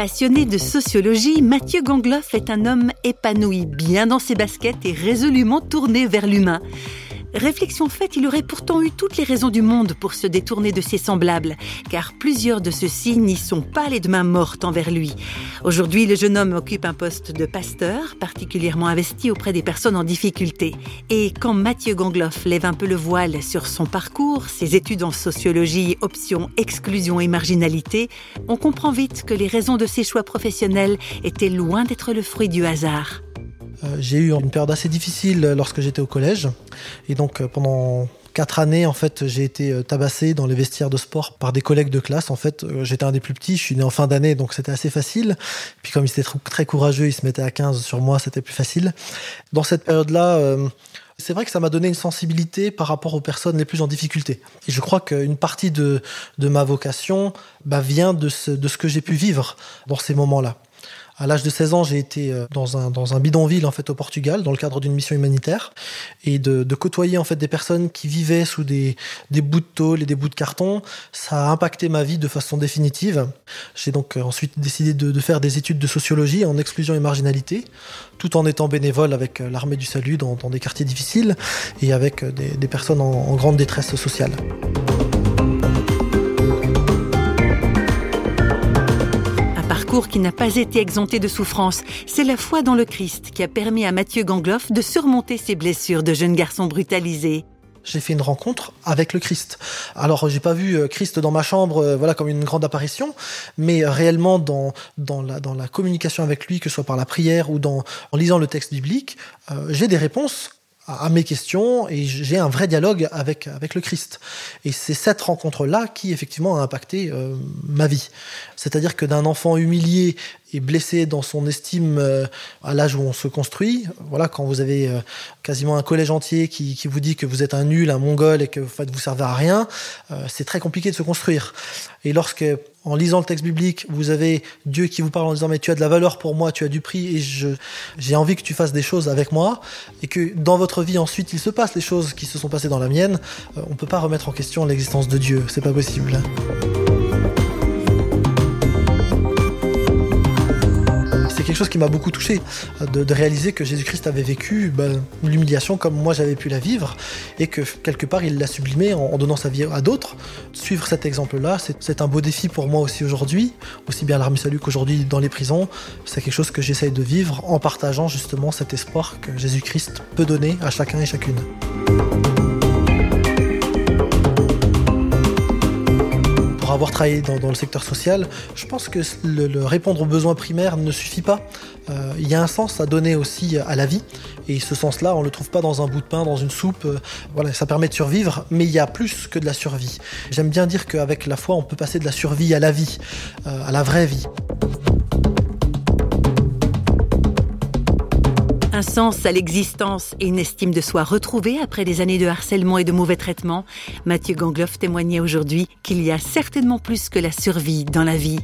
Passionné de sociologie, Mathieu Gangloff est un homme épanoui, bien dans ses baskets et résolument tourné vers l'humain. Réflexion faite, il aurait pourtant eu toutes les raisons du monde pour se détourner de ses semblables, car plusieurs de ceux-ci n'y sont pas les mains mortes envers lui. Aujourd'hui, le jeune homme occupe un poste de pasteur, particulièrement investi auprès des personnes en difficulté. Et quand Mathieu Gangloff lève un peu le voile sur son parcours, ses études en sociologie, option exclusion et marginalité, on comprend vite que les raisons de ses choix professionnels étaient loin d'être le fruit du hasard. Euh, j'ai eu une période assez difficile lorsque j'étais au collège. Et donc euh, pendant quatre années, en fait, j'ai été euh, tabassé dans les vestiaires de sport par des collègues de classe. En fait, j'étais un des plus petits, je suis né en fin d'année, donc c'était assez facile. Puis comme ils étaient très courageux, ils se mettaient à 15 sur moi, c'était plus facile. Dans cette période-là, c'est vrai que ça m'a donné une sensibilité par rapport aux personnes les plus en difficulté. Et je crois qu'une partie de, ma vocation bah, vient de ce que j'ai pu vivre dans ces moments-là. À l'âge de 16 ans, j'ai été euh, dans un, dans un bidonville en fait au Portugal dans le cadre d'une mission humanitaire et de, côtoyer en fait des personnes qui vivaient sous des, des bouts de tôle et des bouts de carton, ça a impacté ma vie de façon définitive. J'ai donc euh, ensuite décidé de, faire des études de sociologie en exclusion et marginalité, tout en étant bénévole avec euh, l'armée du salut dans, des quartiers difficiles et avec des, personnes en grande détresse sociale. Qui n'a pas été exempté de souffrance. C'est la foi dans le Christ qui a permis à Mathieu Gangloff de surmonter ses blessures de jeune garçon brutalisé j'ai fait une rencontre avec le Christ. Alors, j'ai pas vu euh, Christ dans ma chambre, euh, voilà, comme une grande apparition, mais euh, réellement dans, dans, la, dans la communication avec lui, que ce soit par la prière ou en lisant le texte biblique, j'ai des réponses à mes questions et j'ai un vrai dialogue avec, avec le Christ. Et c'est cette rencontre-là qui, effectivement, a impacté euh, ma vie. C'est-à-dire que d'un enfant humilié et blessé dans son estime euh, à l'âge où on se construit, voilà, quand vous avez euh, quasiment un collège entier qui, qui, vous dit que vous êtes un nul, un mongol et que vous servez à rien, c'est très compliqué de se construire. Et lorsque en lisant le texte biblique, vous avez Dieu qui vous parle en disant mais tu as de la valeur pour moi, tu as du prix et j'ai envie que tu fasses des choses avec moi et que dans votre vie ensuite il se passe les choses qui se sont passées dans la mienne, euh, on peut pas remettre en question l'existence de Dieu, c'est pas possible. Chose qui m'a beaucoup touché, de, de, réaliser que Jésus-Christ avait vécu ben, l'humiliation comme moi j'avais pu la vivre, et que quelque part il l'a sublimé en, en, donnant sa vie à d'autres. Suivre cet exemple-là, c'est un beau défi pour moi aussi aujourd'hui, aussi bien à l'Armée Salut qu'aujourd'hui dans les prisons. C'est quelque chose que j'essaye de vivre en partageant justement cet espoir que Jésus-Christ peut donner à chacun et chacune. Avoir travaillé dans, le secteur social, je pense que répondre aux besoins primaires ne suffit pas. Euh, il y a un sens à donner aussi à la vie, et ce sens-là, on le trouve pas dans un bout de pain, dans une soupe. Euh, voilà, ça permet de survivre, mais il y a plus que de la survie. J'aime bien dire qu'avec la foi, on peut passer de la survie à la vie, euh, à la vraie vie. Un sens à l'existence et une estime de soi retrouvée après des années de harcèlement et de mauvais traitements, Mathieu Gangloff témoignait aujourd'hui qu'il y a certainement plus que la survie dans la vie.